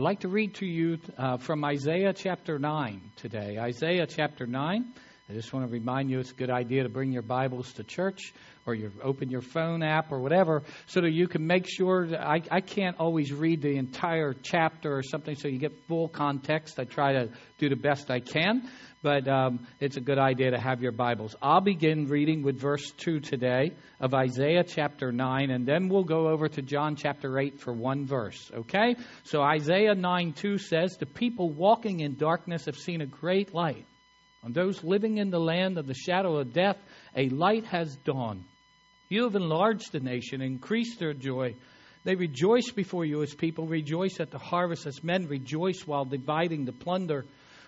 I'd like to read to you uh, from Isaiah chapter 9 today. Isaiah chapter 9. I just want to remind you it's a good idea to bring your Bibles to church or you open your phone app or whatever so that you can make sure that I, I can't always read the entire chapter or something so you get full context. I try to do the best I can, but um, it's a good idea to have your Bibles. I'll begin reading with verse 2 today of Isaiah chapter 9, and then we'll go over to John chapter 8 for one verse, okay? So Isaiah 9 2 says, The people walking in darkness have seen a great light. On those living in the land of the shadow of death, a light has dawned. You have enlarged the nation, increased their joy. They rejoice before you as people rejoice at the harvest, as men rejoice while dividing the plunder.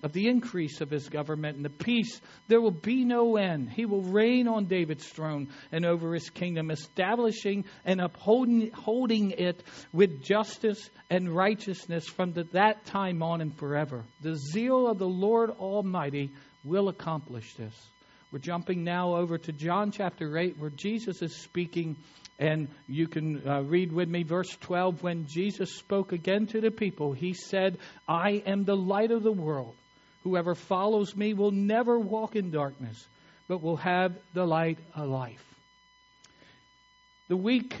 Of the increase of his government and the peace, there will be no end. He will reign on David's throne and over his kingdom, establishing and upholding holding it with justice and righteousness from the, that time on and forever. The zeal of the Lord Almighty will accomplish this. We're jumping now over to John chapter 8, where Jesus is speaking, and you can uh, read with me verse 12. When Jesus spoke again to the people, he said, I am the light of the world. Whoever follows me will never walk in darkness, but will have the light of life. The week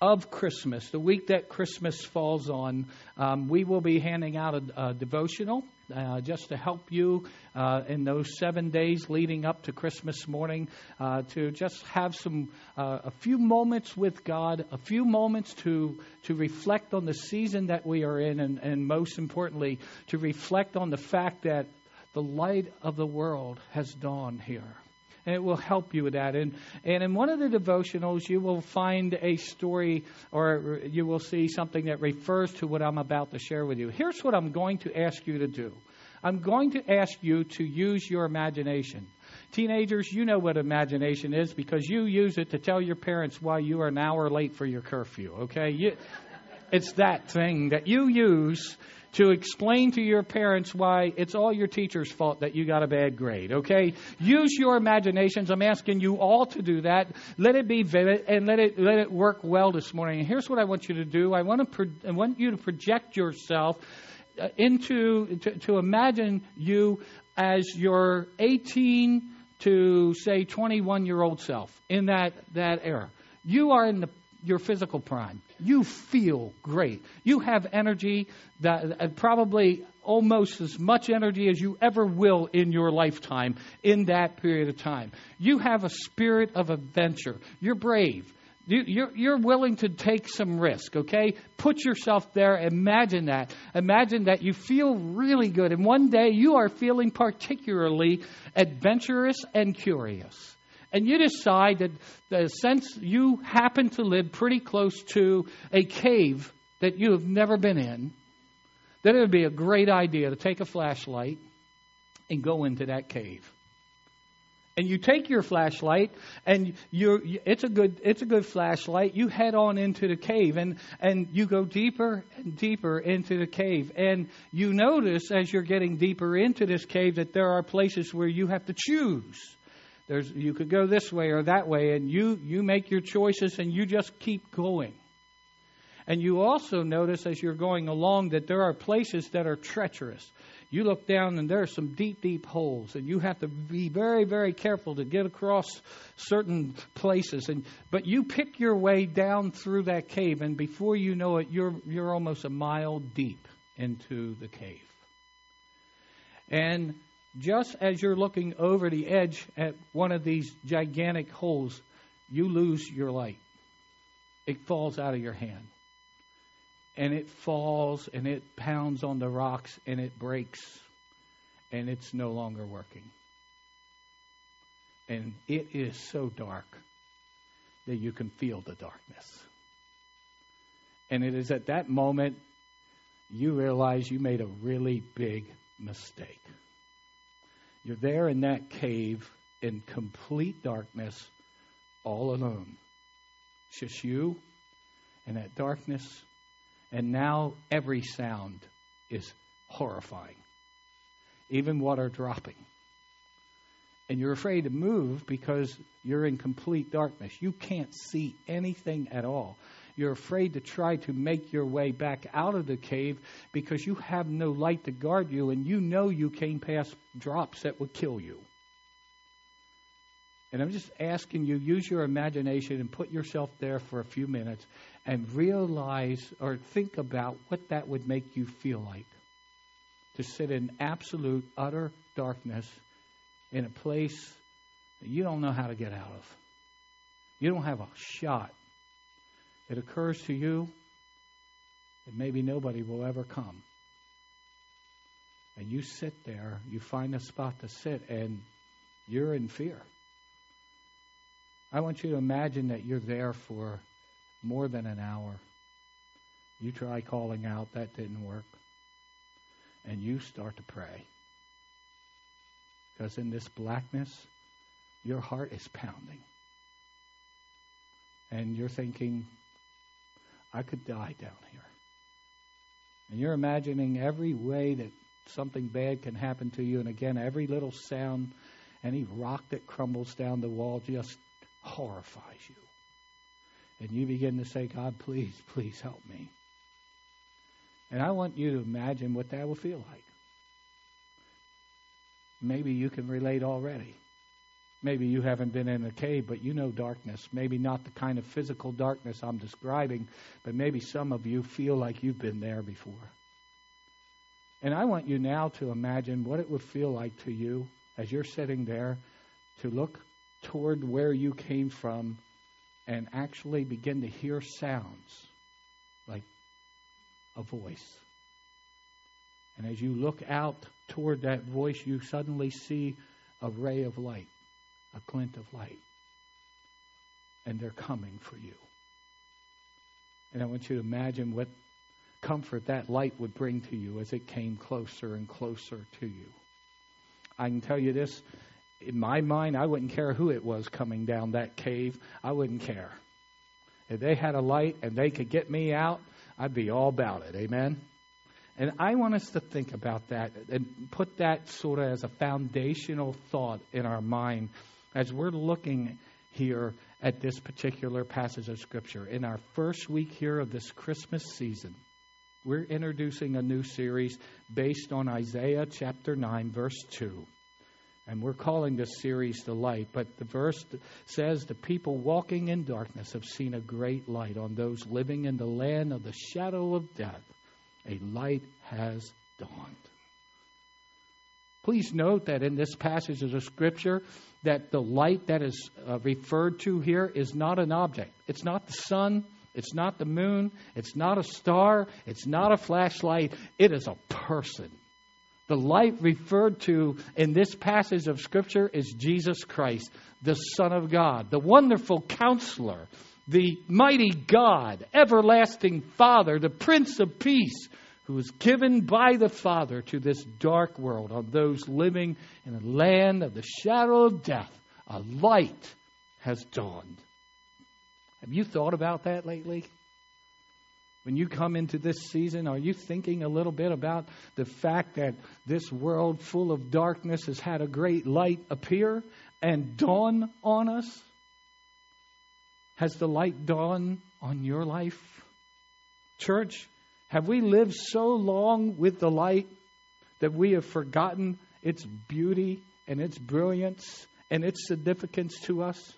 of Christmas, the week that Christmas falls on, um, we will be handing out a, a devotional uh, just to help you uh, in those seven days leading up to Christmas morning uh, to just have some uh, a few moments with God, a few moments to to reflect on the season that we are in, and, and most importantly, to reflect on the fact that the light of the world has dawned here and it will help you with that. And, and in one of the devotionals, you will find a story or you will see something that refers to what I'm about to share with you. Here's what I'm going to ask you to do I'm going to ask you to use your imagination. Teenagers, you know what imagination is because you use it to tell your parents why you are an hour late for your curfew, okay? You, it's that thing that you use to explain to your parents why it's all your teacher's fault that you got a bad grade, okay? Use your imaginations. I'm asking you all to do that. Let it be vivid and let it let it work well this morning. And here's what I want you to do. I want to pro- I want you to project yourself uh, into to, to imagine you as your 18 to say 21 year old self in that that era. You are in the your physical prime. You feel great. You have energy that uh, probably almost as much energy as you ever will in your lifetime in that period of time. You have a spirit of adventure. You're brave. You're, you're willing to take some risk, okay? Put yourself there. Imagine that. Imagine that you feel really good. And one day you are feeling particularly adventurous and curious and you decide that since you happen to live pretty close to a cave that you have never been in, that it would be a great idea to take a flashlight and go into that cave. And you take your flashlight, and you it's a good it's a good flashlight. You head on into the cave, and and you go deeper and deeper into the cave, and you notice as you're getting deeper into this cave that there are places where you have to choose there's, you could go this way or that way, and you, you make your choices and you just keep going. And you also notice as you're going along that there are places that are treacherous. You look down and there are some deep, deep holes, and you have to be very, very careful to get across certain places. And but you pick your way down through that cave, and before you know it, you're you're almost a mile deep into the cave. And just as you're looking over the edge at one of these gigantic holes, you lose your light. It falls out of your hand. And it falls and it pounds on the rocks and it breaks and it's no longer working. And it is so dark that you can feel the darkness. And it is at that moment you realize you made a really big mistake. You're there in that cave in complete darkness, all alone. It's just you and that darkness, and now every sound is horrifying, even water dropping. And you're afraid to move because you're in complete darkness. You can't see anything at all. You're afraid to try to make your way back out of the cave because you have no light to guard you, and you know you came past drops that would kill you. And I'm just asking you, use your imagination and put yourself there for a few minutes and realize or think about what that would make you feel like to sit in absolute, utter darkness in a place that you don't know how to get out of. You don't have a shot it occurs to you that maybe nobody will ever come. And you sit there, you find a spot to sit, and you're in fear. I want you to imagine that you're there for more than an hour. You try calling out, that didn't work. And you start to pray. Because in this blackness, your heart is pounding. And you're thinking, I could die down here. And you're imagining every way that something bad can happen to you. And again, every little sound, any rock that crumbles down the wall just horrifies you. And you begin to say, God, please, please help me. And I want you to imagine what that will feel like. Maybe you can relate already. Maybe you haven't been in a cave, but you know darkness. Maybe not the kind of physical darkness I'm describing, but maybe some of you feel like you've been there before. And I want you now to imagine what it would feel like to you as you're sitting there to look toward where you came from and actually begin to hear sounds like a voice. And as you look out toward that voice, you suddenly see a ray of light a glint of light. And they're coming for you. And I want you to imagine what comfort that light would bring to you as it came closer and closer to you. I can tell you this in my mind, I wouldn't care who it was coming down that cave. I wouldn't care. If they had a light and they could get me out, I'd be all about it. Amen? And I want us to think about that and put that sort of as a foundational thought in our mind as we're looking here at this particular passage of Scripture. In our first week here of this Christmas season, we're introducing a new series based on Isaiah chapter 9, verse 2. And we're calling this series The Light. But the verse says, The people walking in darkness have seen a great light. On those living in the land of the shadow of death, a light has dawned. Please note that in this passage of the Scripture, that the light that is uh, referred to here is not an object. It's not the sun. It's not the moon. It's not a star. It's not a flashlight. It is a person. The light referred to in this passage of Scripture is Jesus Christ, the Son of God, the wonderful counselor, the mighty God, everlasting Father, the Prince of Peace, who was given by the Father to this dark world, on those living in a land of the shadow of death. A light has dawned. Have you thought about that lately? When you come into this season, are you thinking a little bit about the fact that this world full of darkness has had a great light appear and dawn on us? Has the light dawned on your life? Church, have we lived so long with the light that we have forgotten its beauty and its brilliance and its significance to us?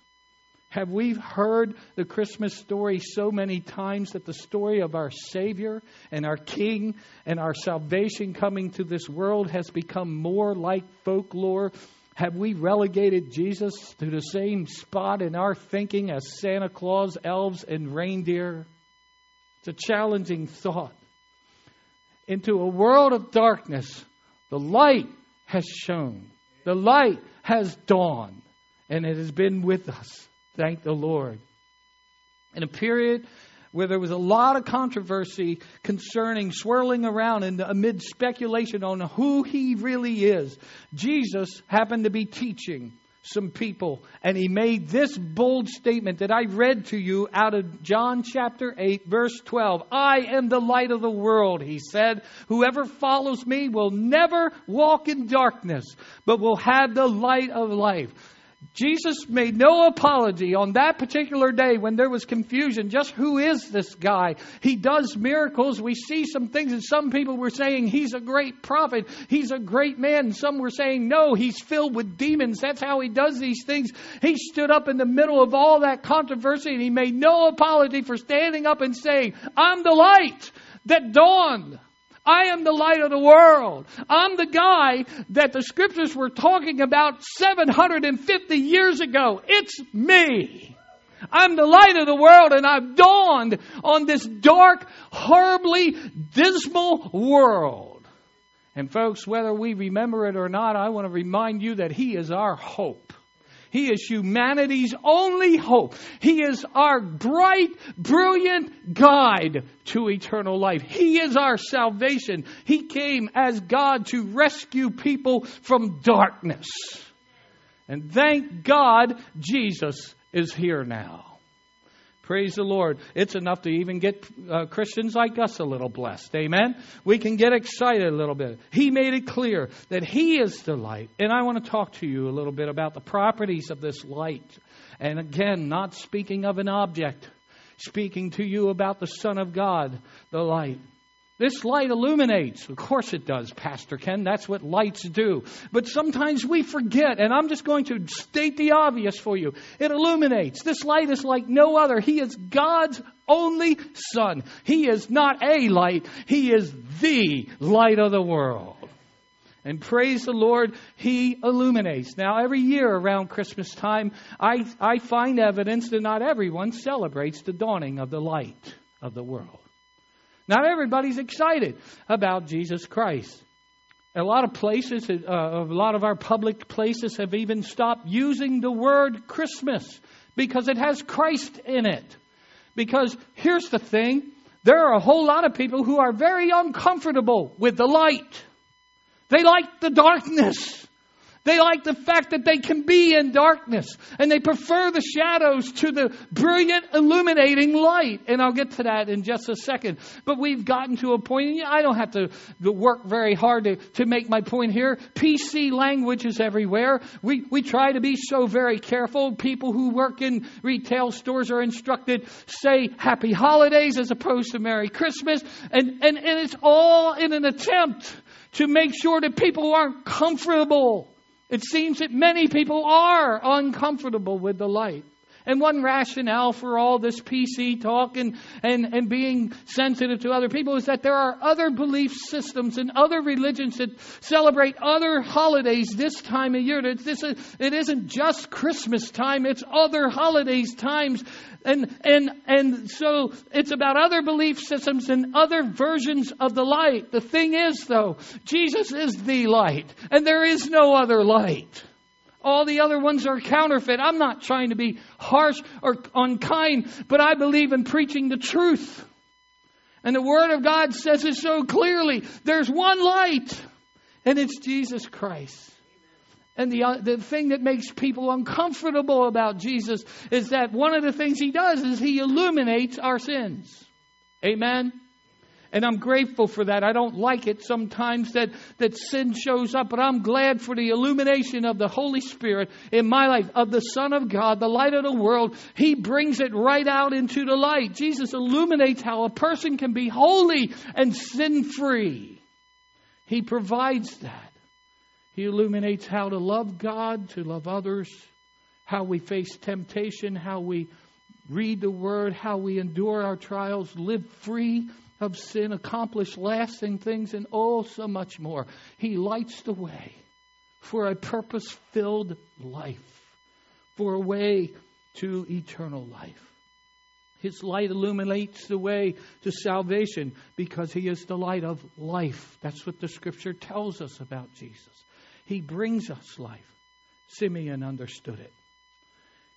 Have we heard the Christmas story so many times that the story of our Savior and our King and our salvation coming to this world has become more like folklore? Have we relegated Jesus to the same spot in our thinking as Santa Claus, elves, and reindeer? It's a challenging thought into a world of darkness, the light has shone. The light has dawned, and it has been with us. Thank the Lord. In a period where there was a lot of controversy concerning swirling around and amid speculation on who he really is, Jesus happened to be teaching some people and he made this bold statement that I read to you out of John chapter 8 verse 12. I am the light of the world, he said. Whoever follows me will never walk in darkness, but will have the light of life. Jesus made no apology on that particular day when there was confusion. Just who is this guy? He does miracles. We see some things, and some people were saying he's a great prophet. He's a great man. Some were saying, no, he's filled with demons. That's how he does these things. He stood up in the middle of all that controversy, and he made no apology for standing up and saying, I'm the light that dawned. I am the light of the world. I'm the guy that the scriptures were talking about 750 years ago. It's me. I'm the light of the world and I've dawned on this dark, horribly dismal world. And folks, whether we remember it or not, I want to remind you that He is our hope. He is humanity's only hope. He is our bright, brilliant guide to eternal life. He is our salvation. He came as God to rescue people from darkness. And thank God Jesus is here now. Praise the Lord. It's enough to even get uh, Christians like us a little blessed. Amen? We can get excited a little bit. He made it clear that He is the light. And I want to talk to you a little bit about the properties of this light. And again, not speaking of an object, speaking to you about the Son of God, the light. This light illuminates. Of course it does, Pastor Ken. That's what lights do. But sometimes we forget, and I'm just going to state the obvious for you. It illuminates. This light is like no other. He is God's only Son. He is not a light, He is the light of the world. And praise the Lord, He illuminates. Now, every year around Christmas time, I, I find evidence that not everyone celebrates the dawning of the light of the world. Not everybody's excited about Jesus Christ. A lot of places, uh, a lot of our public places have even stopped using the word Christmas because it has Christ in it. Because here's the thing there are a whole lot of people who are very uncomfortable with the light, they like the darkness. They like the fact that they can be in darkness and they prefer the shadows to the brilliant illuminating light. And I'll get to that in just a second. But we've gotten to a point, and I don't have to work very hard to, to make my point here. PC language is everywhere. We, we try to be so very careful. People who work in retail stores are instructed say happy holidays as opposed to Merry Christmas. And, and, and it's all in an attempt to make sure that people aren't comfortable it seems that many people are uncomfortable with the light. And one rationale for all this PC talk and, and, and being sensitive to other people is that there are other belief systems and other religions that celebrate other holidays this time of year. It's, this, it isn't just Christmas time, it's other holidays times. And, and, and so it's about other belief systems and other versions of the light. The thing is, though, Jesus is the light, and there is no other light. All the other ones are counterfeit. I'm not trying to be harsh or unkind, but I believe in preaching the truth. And the Word of God says it so clearly. There's one light, and it's Jesus Christ. And the, uh, the thing that makes people uncomfortable about Jesus is that one of the things he does is he illuminates our sins. Amen? And I'm grateful for that. I don't like it sometimes that, that sin shows up, but I'm glad for the illumination of the Holy Spirit in my life, of the Son of God, the light of the world. He brings it right out into the light. Jesus illuminates how a person can be holy and sin free. He provides that. He illuminates how to love God, to love others, how we face temptation, how we read the Word, how we endure our trials, live free of sin, accomplish lasting things, and oh, so much more. He lights the way for a purpose filled life, for a way to eternal life. His light illuminates the way to salvation because He is the light of life. That's what the Scripture tells us about Jesus. He brings us life. Simeon understood it.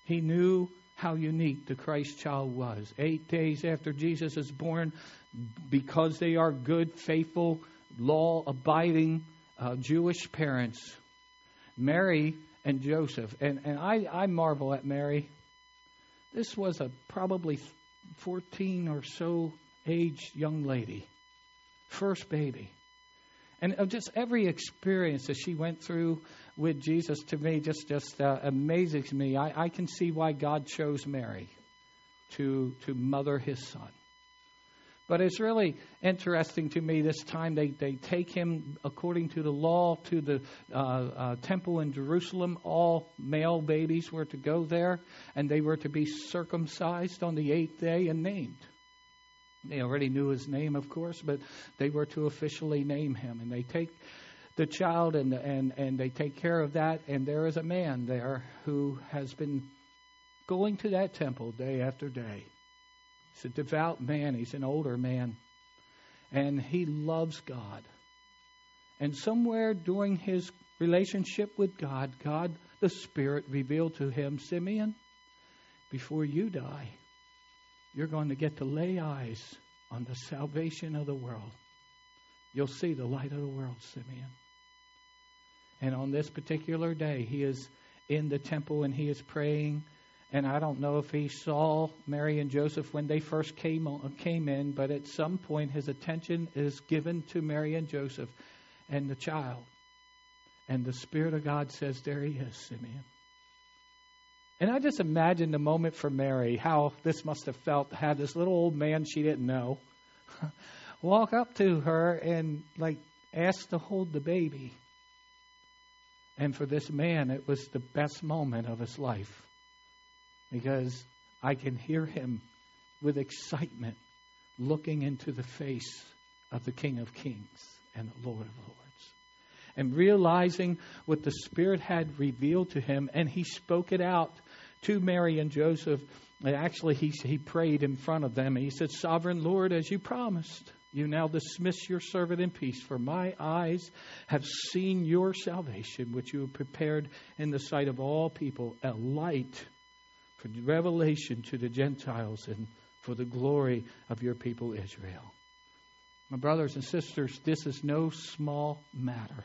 He knew how unique the Christ child was. Eight days after Jesus is born, because they are good, faithful, law abiding uh, Jewish parents, Mary and Joseph. And, and I, I marvel at Mary. This was a probably 14 or so aged young lady, first baby. And just every experience that she went through with Jesus to me just just uh, amazes me. I, I can see why God chose Mary to to mother His Son. But it's really interesting to me this time. They, they take him, according to the law, to the uh, uh, temple in Jerusalem. All male babies were to go there, and they were to be circumcised on the eighth day and named. They already knew his name, of course, but they were to officially name him. And they take the child and, and, and they take care of that. And there is a man there who has been going to that temple day after day He's a devout man, he's an older man, and he loves God. And somewhere during his relationship with God, God the Spirit revealed to him, Simeon, before you die, you're going to get to lay eyes on the salvation of the world. You'll see the light of the world, Simeon. And on this particular day, he is in the temple and he is praying and I don't know if he saw Mary and Joseph when they first came on, came in, but at some point his attention is given to Mary and Joseph and the child. And the Spirit of God says, There he is, Simeon. And I just imagine the moment for Mary, how this must have felt, had this little old man she didn't know walk up to her and like ask to hold the baby. And for this man, it was the best moment of his life because I can hear him with excitement looking into the face of the King of Kings and the Lord of Lords. And realizing what the Spirit had revealed to him, and he spoke it out to Mary and Joseph. And actually, he, he prayed in front of them. He said, Sovereign Lord, as you promised, you now dismiss your servant in peace, for my eyes have seen your salvation, which you have prepared in the sight of all people, a light for revelation to the Gentiles and for the glory of your people Israel. My brothers and sisters, this is no small matter.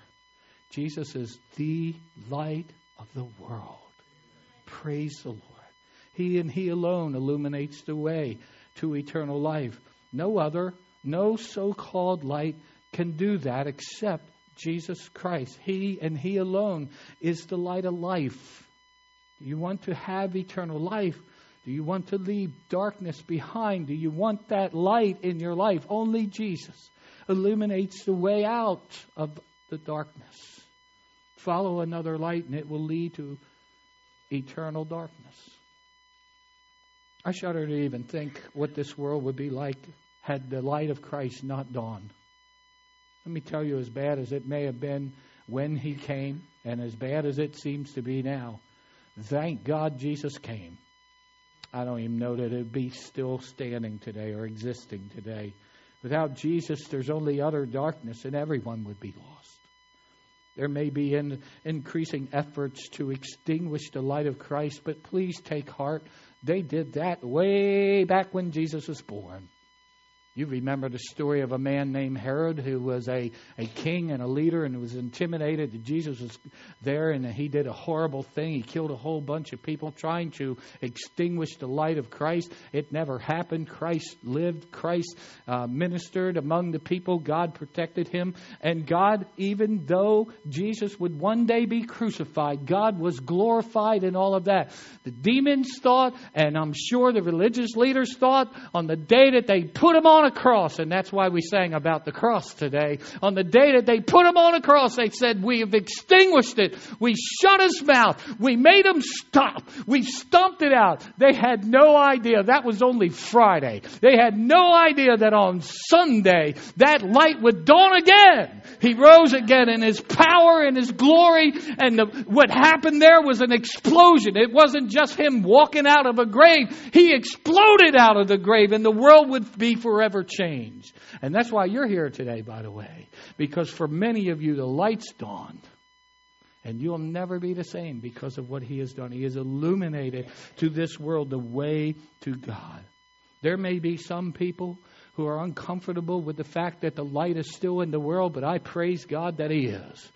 Jesus is the light of the world. Praise the Lord. He and He alone illuminates the way to eternal life. No other, no so called light can do that except Jesus Christ. He and He alone is the light of life. Do you want to have eternal life? Do you want to leave darkness behind? Do you want that light in your life? Only Jesus illuminates the way out of the darkness. Follow another light and it will lead to eternal darkness. I shudder to even think what this world would be like had the light of Christ not dawned. Let me tell you, as bad as it may have been when he came, and as bad as it seems to be now, Thank God Jesus came. I don't even know that it would be still standing today or existing today. Without Jesus, there's only utter darkness, and everyone would be lost. There may be in, increasing efforts to extinguish the light of Christ, but please take heart. They did that way back when Jesus was born. You remember the story of a man named Herod who was a, a king and a leader and was intimidated that Jesus was there and he did a horrible thing. He killed a whole bunch of people trying to extinguish the light of Christ. It never happened. Christ lived, Christ uh, ministered among the people. God protected him. And God, even though Jesus would one day be crucified, God was glorified in all of that. The demons thought, and I'm sure the religious leaders thought, on the day that they put him on a cross, and that's why we sang about the cross today. On the day that they put him on a cross, they said, We have extinguished it. We shut his mouth. We made him stop. We stumped it out. They had no idea. That was only Friday. They had no idea that on Sunday that light would dawn again. He rose again in his power and his glory, and the, what happened there was an explosion. It wasn't just him walking out of a grave, he exploded out of the grave, and the world would be forever never change. And that's why you're here today, by the way, because for many of you, the light's dawned. And you'll never be the same because of what He has done. He has illuminated to this world the way to God. There may be some people who are uncomfortable with the fact that the light is still in the world, but I praise God that He is.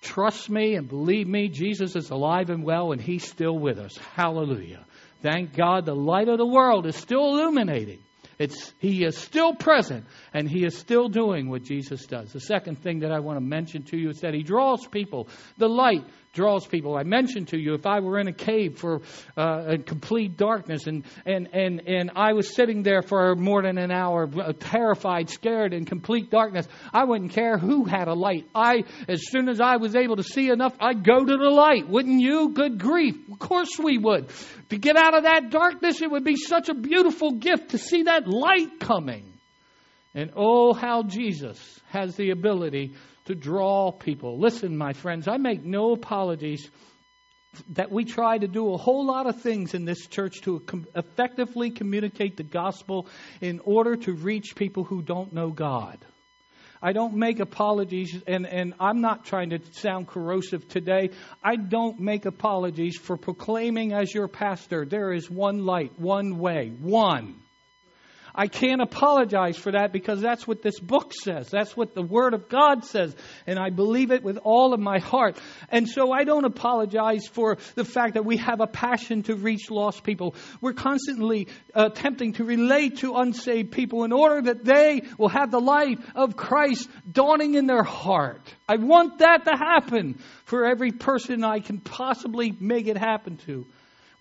Trust me and believe me, Jesus is alive and well, and He's still with us. Hallelujah. Thank God the light of the world is still illuminating. It's, he is still present and he is still doing what Jesus does. The second thing that I want to mention to you is that he draws people. The light draws people. I mentioned to you if I were in a cave for uh, complete darkness and, and, and, and I was sitting there for more than an hour, uh, terrified, scared, in complete darkness, I wouldn't care who had a light. I, as soon as I was able to see enough, I'd go to the light. Wouldn't you? Good grief. Of course we would. To get out of that darkness, it would be such a beautiful gift to see that light coming. And oh, how Jesus has the ability to draw people. Listen, my friends, I make no apologies that we try to do a whole lot of things in this church to effectively communicate the gospel in order to reach people who don't know God. I don't make apologies, and, and I'm not trying to sound corrosive today. I don't make apologies for proclaiming as your pastor there is one light, one way, one. I can't apologize for that because that's what this book says. That's what the Word of God says. And I believe it with all of my heart. And so I don't apologize for the fact that we have a passion to reach lost people. We're constantly uh, attempting to relate to unsaved people in order that they will have the light of Christ dawning in their heart. I want that to happen for every person I can possibly make it happen to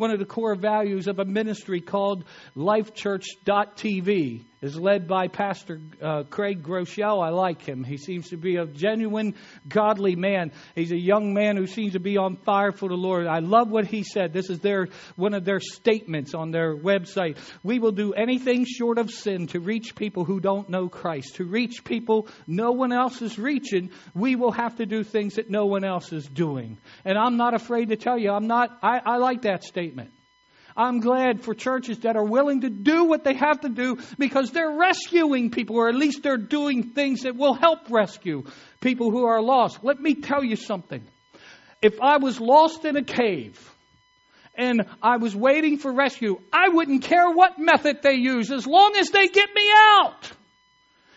one of the core values of a ministry called LifeChurch.tv is led by Pastor uh, Craig Groeschel. I like him. He seems to be a genuine, godly man. He's a young man who seems to be on fire for the Lord. I love what he said. This is their one of their statements on their website. We will do anything short of sin to reach people who don't know Christ. To reach people no one else is reaching, we will have to do things that no one else is doing. And I'm not afraid to tell you, I'm not. I, I like that statement. I'm glad for churches that are willing to do what they have to do because they're rescuing people, or at least they're doing things that will help rescue people who are lost. Let me tell you something. If I was lost in a cave and I was waiting for rescue, I wouldn't care what method they use as long as they get me out.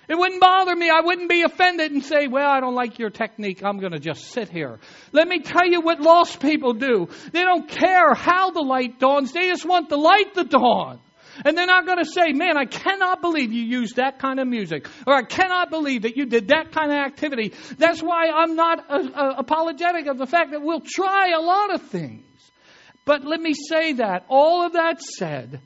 It wouldn't bother me. I wouldn't be offended and say, well, I don't like your technique. I'm going to just sit here. Let me tell you what lost people do. They don't care how the light dawns. They just want the light to dawn. And they're not going to say, man, I cannot believe you used that kind of music. Or I cannot believe that you did that kind of activity. That's why I'm not uh, uh, apologetic of the fact that we'll try a lot of things. But let me say that. All of that said,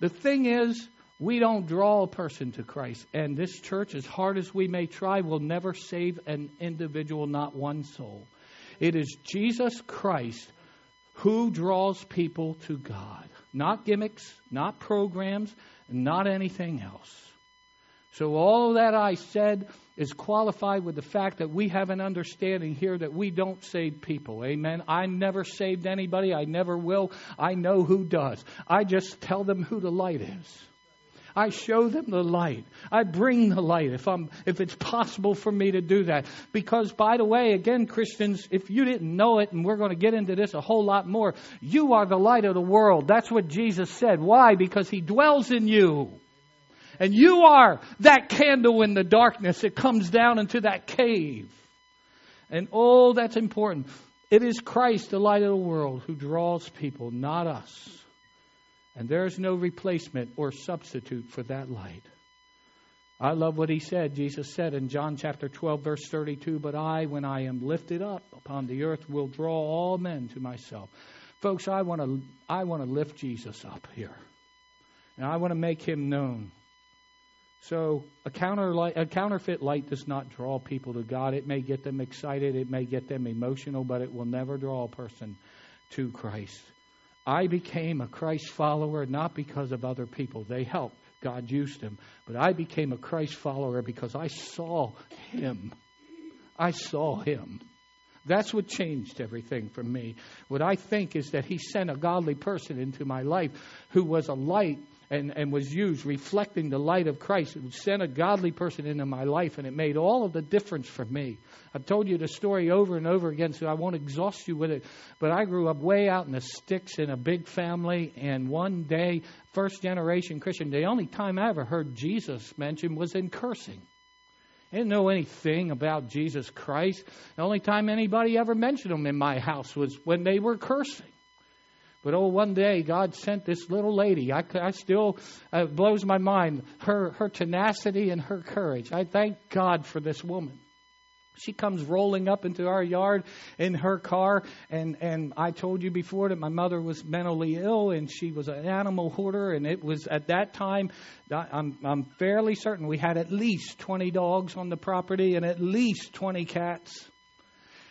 the thing is, we don't draw a person to Christ. And this church, as hard as we may try, will never save an individual, not one soul. It is Jesus Christ who draws people to God. Not gimmicks, not programs, not anything else. So, all that I said is qualified with the fact that we have an understanding here that we don't save people. Amen. I never saved anybody. I never will. I know who does. I just tell them who the light is. I show them the light. I bring the light if I'm if it's possible for me to do that. Because by the way, again, Christians, if you didn't know it, and we're going to get into this a whole lot more, you are the light of the world. That's what Jesus said. Why? Because he dwells in you. And you are that candle in the darkness that comes down into that cave. And oh, that's important. It is Christ, the light of the world, who draws people, not us. And there's no replacement or substitute for that light. I love what he said. Jesus said in John chapter 12, verse 32 But I, when I am lifted up upon the earth, will draw all men to myself. Folks, I want to, I want to lift Jesus up here. And I want to make him known. So a, counter light, a counterfeit light does not draw people to God. It may get them excited, it may get them emotional, but it will never draw a person to Christ. I became a Christ follower not because of other people. They helped. God used them. But I became a Christ follower because I saw Him. I saw Him. That's what changed everything for me. What I think is that He sent a godly person into my life who was a light and, and was used, reflecting the light of Christ. It sent a godly person into my life, and it made all of the difference for me. I've told you the story over and over again, so I won't exhaust you with it. But I grew up way out in the sticks in a big family, and one day, first generation Christian, the only time I ever heard Jesus mentioned was in cursing. I didn't know anything about Jesus Christ. The only time anybody ever mentioned him in my house was when they were cursing. But oh, one day God sent this little lady. I, I still uh, blows my mind her her tenacity and her courage. I thank God for this woman. She comes rolling up into our yard in her car, and and I told you before that my mother was mentally ill, and she was an animal hoarder, and it was at that time. I'm I'm fairly certain we had at least 20 dogs on the property and at least 20 cats.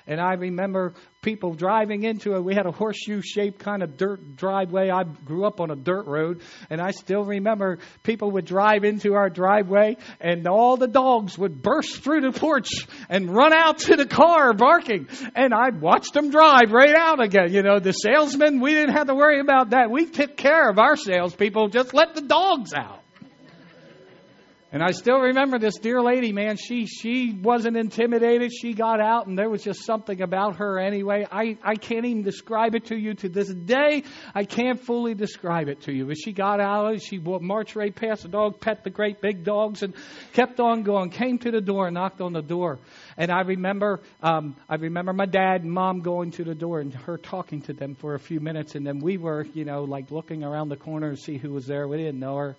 And I remember people driving into it. We had a horseshoe shaped kind of dirt driveway. I grew up on a dirt road, and I still remember people would drive into our driveway, and all the dogs would burst through the porch and run out to the car barking. And I'd watch them drive right out again. You know, the salesmen, we didn't have to worry about that. We took care of our salespeople, just let the dogs out. And I still remember this dear lady, man. She she wasn't intimidated. She got out, and there was just something about her anyway. I, I can't even describe it to you to this day. I can't fully describe it to you. But she got out, she walked marched right past the dog, pet the great big dogs, and kept on going. Came to the door, knocked on the door, and I remember um, I remember my dad and mom going to the door and her talking to them for a few minutes, and then we were, you know, like looking around the corner to see who was there. We didn't know her.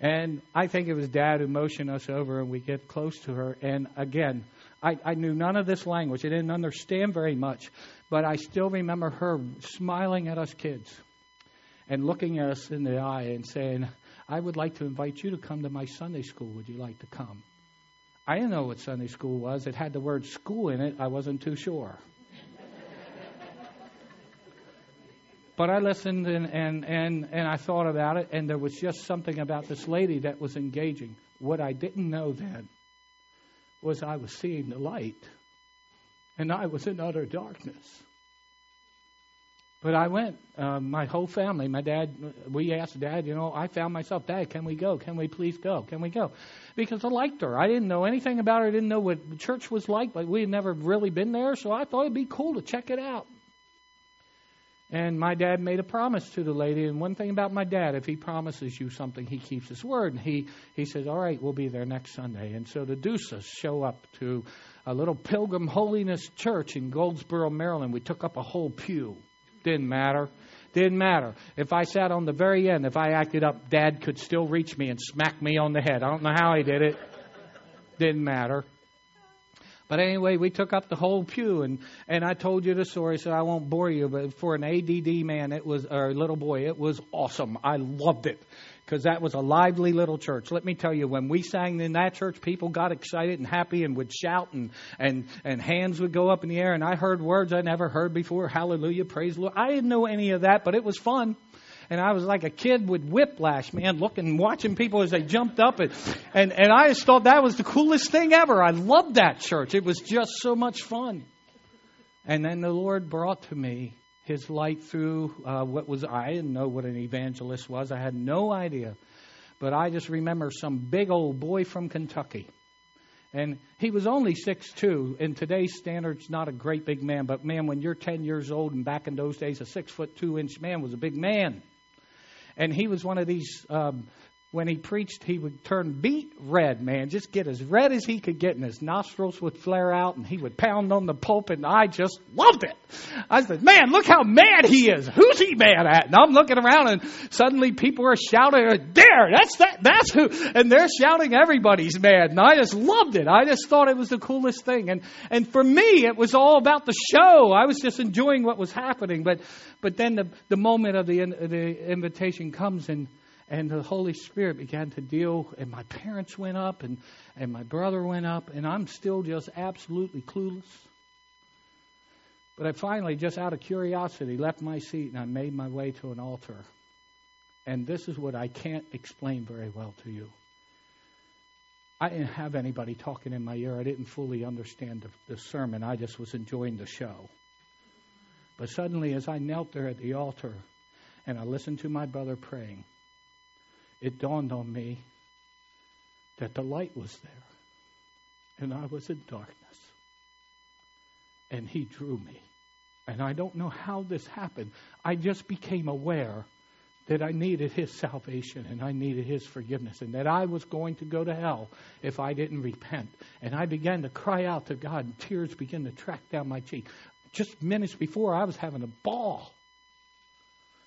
And I think it was Dad who motioned us over, and we get close to her. And again, I, I knew none of this language. I didn't understand very much, but I still remember her smiling at us kids and looking at us in the eye and saying, I would like to invite you to come to my Sunday school. Would you like to come? I didn't know what Sunday school was. It had the word school in it. I wasn't too sure. But I listened and, and, and, and I thought about it, and there was just something about this lady that was engaging. What I didn't know then was I was seeing the light, and I was in utter darkness. But I went, uh, my whole family, my dad, we asked dad, you know, I found myself, Dad, can we go? Can we please go? Can we go? Because I liked her. I didn't know anything about her. I didn't know what the church was like, but we had never really been there, so I thought it'd be cool to check it out. And my dad made a promise to the lady. And one thing about my dad, if he promises you something, he keeps his word. And he, he says, All right, we'll be there next Sunday. And so the Deuces show up to a little Pilgrim Holiness Church in Goldsboro, Maryland. We took up a whole pew. Didn't matter. Didn't matter. If I sat on the very end, if I acted up, Dad could still reach me and smack me on the head. I don't know how he did it. Didn't matter. But anyway, we took up the whole pew, and and I told you the story, so I won't bore you. But for an ADD man, it was or little boy, it was awesome. I loved it because that was a lively little church. Let me tell you, when we sang in that church, people got excited and happy and would shout and and and hands would go up in the air, and I heard words I never heard before. Hallelujah, praise the Lord. I didn't know any of that, but it was fun and I was like a kid with whiplash, man, looking, watching people as they jumped up, and and and I just thought that was the coolest thing ever. I loved that church. It was just so much fun. And then the Lord brought to me His light through uh, what was I didn't know what an evangelist was. I had no idea, but I just remember some big old boy from Kentucky. And he was only six two. In today's standards, not a great big man, but man, when you're 10 years old and back in those days, a six foot two inch man was a big man. And he was one of these um, when he preached, he would turn beet red, man, just get as red as he could get, and his nostrils would flare out, and he would pound on the pulpit, and I just loved it. I said, man, look how mad he is. Who's he mad at? And I'm looking around, and suddenly people are shouting, there, that's that, that's who, and they're shouting, everybody's mad, and I just loved it. I just thought it was the coolest thing, and and for me, it was all about the show. I was just enjoying what was happening, but but then the the moment of the the invitation comes, and and the Holy Spirit began to deal, and my parents went up, and, and my brother went up, and I'm still just absolutely clueless. But I finally, just out of curiosity, left my seat and I made my way to an altar. And this is what I can't explain very well to you. I didn't have anybody talking in my ear. I didn't fully understand the, the sermon. I just was enjoying the show. But suddenly, as I knelt there at the altar and I listened to my brother praying, it dawned on me that the light was there and I was in darkness. And He drew me. And I don't know how this happened. I just became aware that I needed His salvation and I needed His forgiveness and that I was going to go to hell if I didn't repent. And I began to cry out to God and tears began to track down my cheek. Just minutes before, I was having a ball.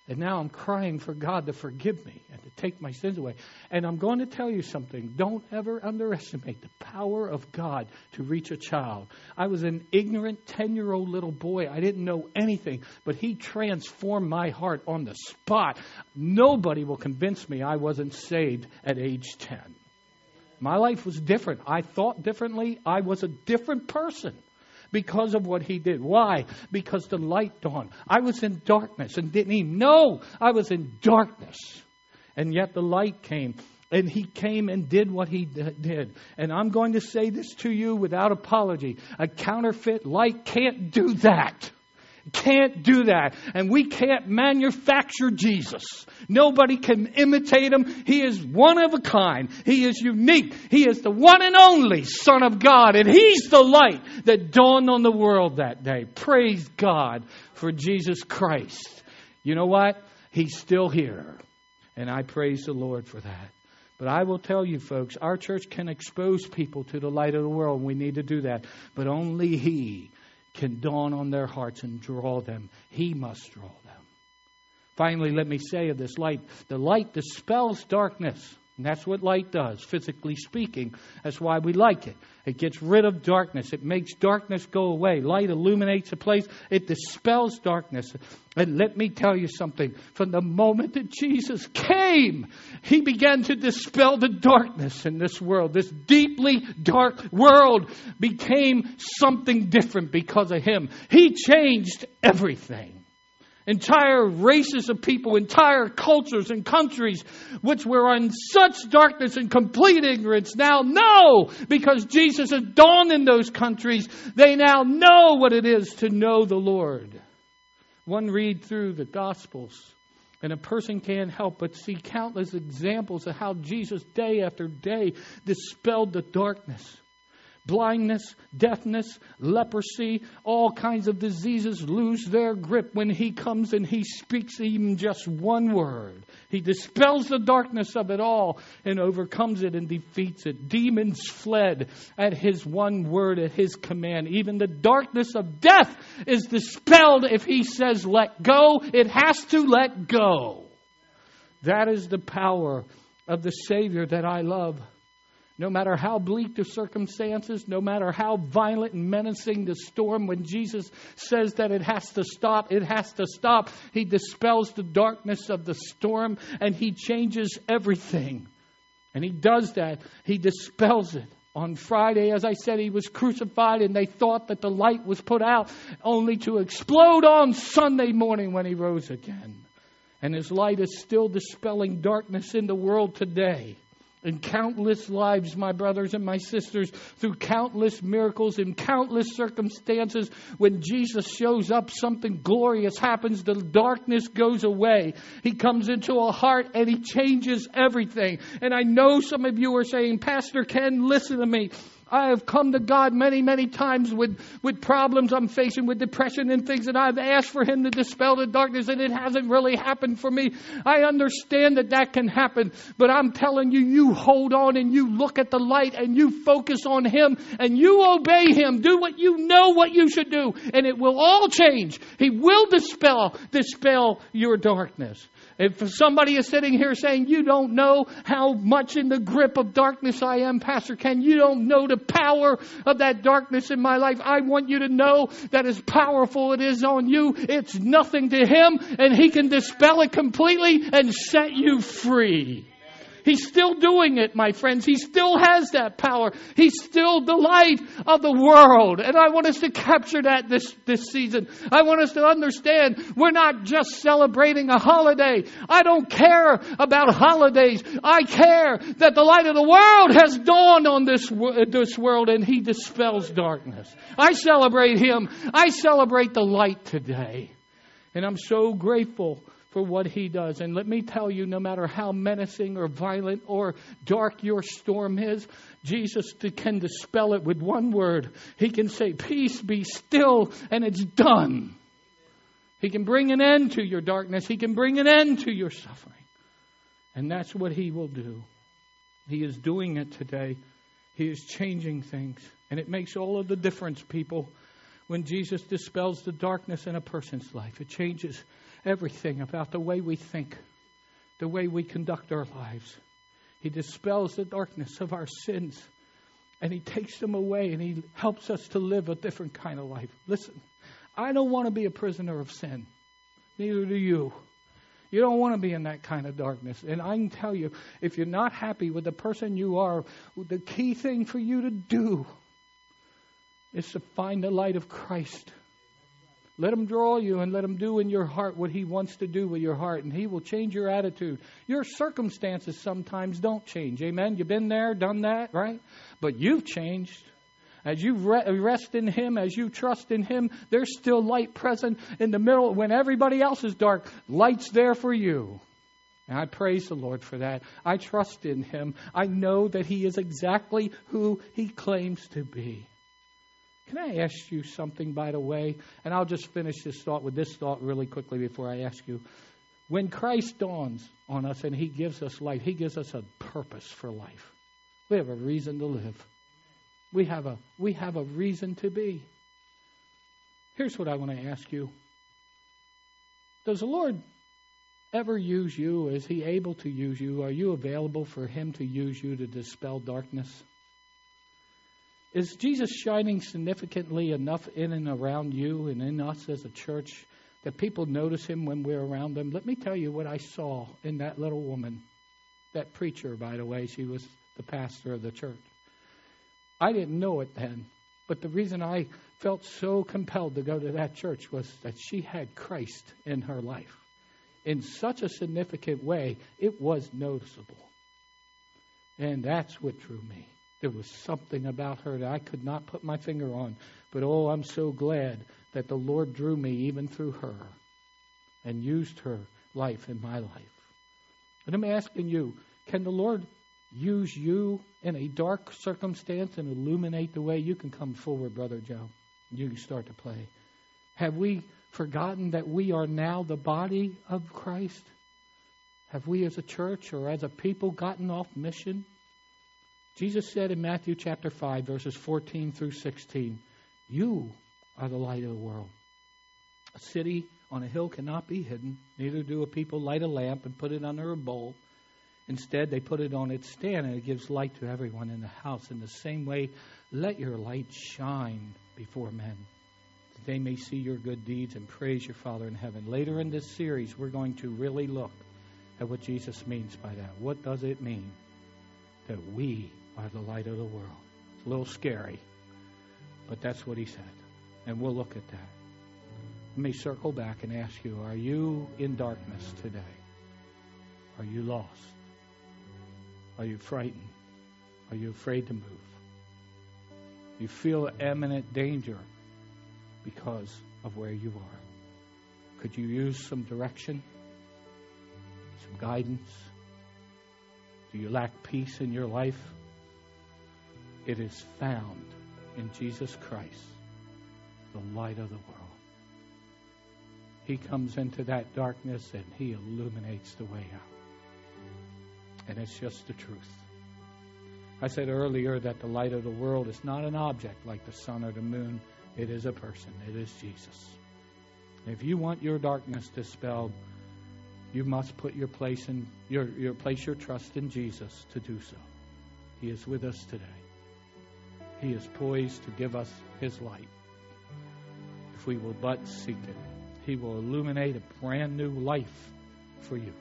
And now I'm crying for God to forgive me and to take my sins away. And I'm going to tell you something. Don't ever underestimate the power of God to reach a child. I was an ignorant 10 year old little boy. I didn't know anything, but He transformed my heart on the spot. Nobody will convince me I wasn't saved at age 10. My life was different. I thought differently. I was a different person because of what he did. Why? Because the light dawned. I was in darkness and didn't even know I was in darkness. And yet the light came. And he came and did what he did. And I'm going to say this to you without apology. A counterfeit light can't do that. Can't do that. And we can't manufacture Jesus. Nobody can imitate him. He is one of a kind. He is unique. He is the one and only Son of God. And he's the light that dawned on the world that day. Praise God for Jesus Christ. You know what? He's still here. And I praise the Lord for that. But I will tell you, folks, our church can expose people to the light of the world. We need to do that. But only He can dawn on their hearts and draw them. He must draw them. Finally, let me say of this light the light dispels darkness. And that's what light does, physically speaking. That's why we like it. It gets rid of darkness. It makes darkness go away. Light illuminates a place. It dispels darkness. And let me tell you something. From the moment that Jesus came, He began to dispel the darkness in this world. This deeply dark world became something different because of Him. He changed everything. Entire races of people, entire cultures and countries which were in such darkness and complete ignorance now know because Jesus has dawned in those countries. They now know what it is to know the Lord. One read through the Gospels, and a person can't help but see countless examples of how Jesus, day after day, dispelled the darkness blindness, deafness, leprosy, all kinds of diseases lose their grip when He comes and He speaks even just one word. He dispels the darkness of it all and overcomes it and defeats it. Demons fled at His one word, at His command. Even the darkness of death is dispelled if He says, let go. It has to let go. That is the power of the Savior that I love. No matter how bleak the circumstances, no matter how violent and menacing the storm, when Jesus says that it has to stop, it has to stop. He dispels the darkness of the storm and He changes everything. And He does that, He dispels it. On Friday, as I said, He was crucified and they thought that the light was put out, only to explode on Sunday morning when He rose again. And His light is still dispelling darkness in the world today in countless lives, my brothers and my sisters, through countless miracles in countless circumstances. When Jesus shows up, something glorious happens. The darkness goes away. He comes into a heart and he changes everything. And I know some of you are saying, Pastor Ken, listen to me. I have come to God many, many times with, with problems I'm facing, with depression and things, and I've asked for Him to dispel the darkness, and it hasn't really happened for me. I understand that that can happen, but I'm telling you, you hold on and you look at the light and you focus on Him and you obey Him. Do what you know what you should do, and it will all change. He will dispel, dispel your darkness. If somebody is sitting here saying, You don't know how much in the grip of darkness I am, Pastor Ken, you don't know the power of that darkness in my life, I want you to know that as powerful it is on you, it's nothing to Him, and He can dispel it completely and set you free. He's still doing it, my friends. He still has that power. He's still the light of the world. And I want us to capture that this, this season. I want us to understand we're not just celebrating a holiday. I don't care about holidays. I care that the light of the world has dawned on this, this world and He dispels darkness. I celebrate Him. I celebrate the light today. And I'm so grateful for what he does. And let me tell you, no matter how menacing or violent or dark your storm is, Jesus can dispel it with one word. He can say, Peace, be still, and it's done. He can bring an end to your darkness. He can bring an end to your suffering. And that's what He will do. He is doing it today. He is changing things. And it makes all of the difference, people, when Jesus dispels the darkness in a person's life. It changes everything about the way we think, the way we conduct our lives. He dispels the darkness of our sins and He takes them away and He helps us to live a different kind of life. Listen, I don't want to be a prisoner of sin. Neither do you. You don't want to be in that kind of darkness. And I can tell you, if you're not happy with the person you are, the key thing for you to do is to find the light of Christ let him draw you and let him do in your heart what he wants to do with your heart, and he will change your attitude. Your circumstances sometimes don't change. Amen? You've been there, done that, right? But you've changed. As you rest in Him, as you trust in Him, there's still light present in the middle. When everybody else is dark, light's there for you. And I praise the Lord for that. I trust in Him. I know that He is exactly who He claims to be. Can I ask you something, by the way? And I'll just finish this thought with this thought really quickly before I ask you. When Christ dawns on us and He gives us life, He gives us a purpose for life. We have a reason to live. We have a, we have a reason to be. Here's what I want to ask you Does the Lord ever use you? Is He able to use you? Are you available for Him to use you to dispel darkness? Is Jesus shining significantly enough in and around you and in us as a church that people notice him when we're around them? Let me tell you what I saw in that little woman. That preacher, by the way, she was the pastor of the church. I didn't know it then, but the reason I felt so compelled to go to that church was that she had Christ in her life. In such a significant way, it was noticeable. And that's what drew me. There was something about her that I could not put my finger on. But oh, I'm so glad that the Lord drew me even through her and used her life in my life. And I'm asking you, can the Lord use you in a dark circumstance and illuminate the way you can come forward, Brother Joe? You can start to play. Have we forgotten that we are now the body of Christ? Have we as a church or as a people gotten off mission? Jesus said in Matthew chapter 5, verses 14 through 16, You are the light of the world. A city on a hill cannot be hidden, neither do a people light a lamp and put it under a bowl. Instead, they put it on its stand, and it gives light to everyone in the house. In the same way, let your light shine before men, that they may see your good deeds and praise your Father in heaven. Later in this series, we're going to really look at what Jesus means by that. What does it mean that we are the light of the world. It's a little scary, but that's what he said. And we'll look at that. Let me circle back and ask you are you in darkness today? Are you lost? Are you frightened? Are you afraid to move? You feel imminent danger because of where you are. Could you use some direction, some guidance? Do you lack peace in your life? It is found in Jesus Christ, the light of the world. He comes into that darkness and he illuminates the way out. And it's just the truth. I said earlier that the light of the world is not an object like the sun or the moon. It is a person. It is Jesus. If you want your darkness dispelled, you must put your place in your, your place your trust in Jesus to do so. He is with us today. He is poised to give us His light. If we will but seek it, He will illuminate a brand new life for you.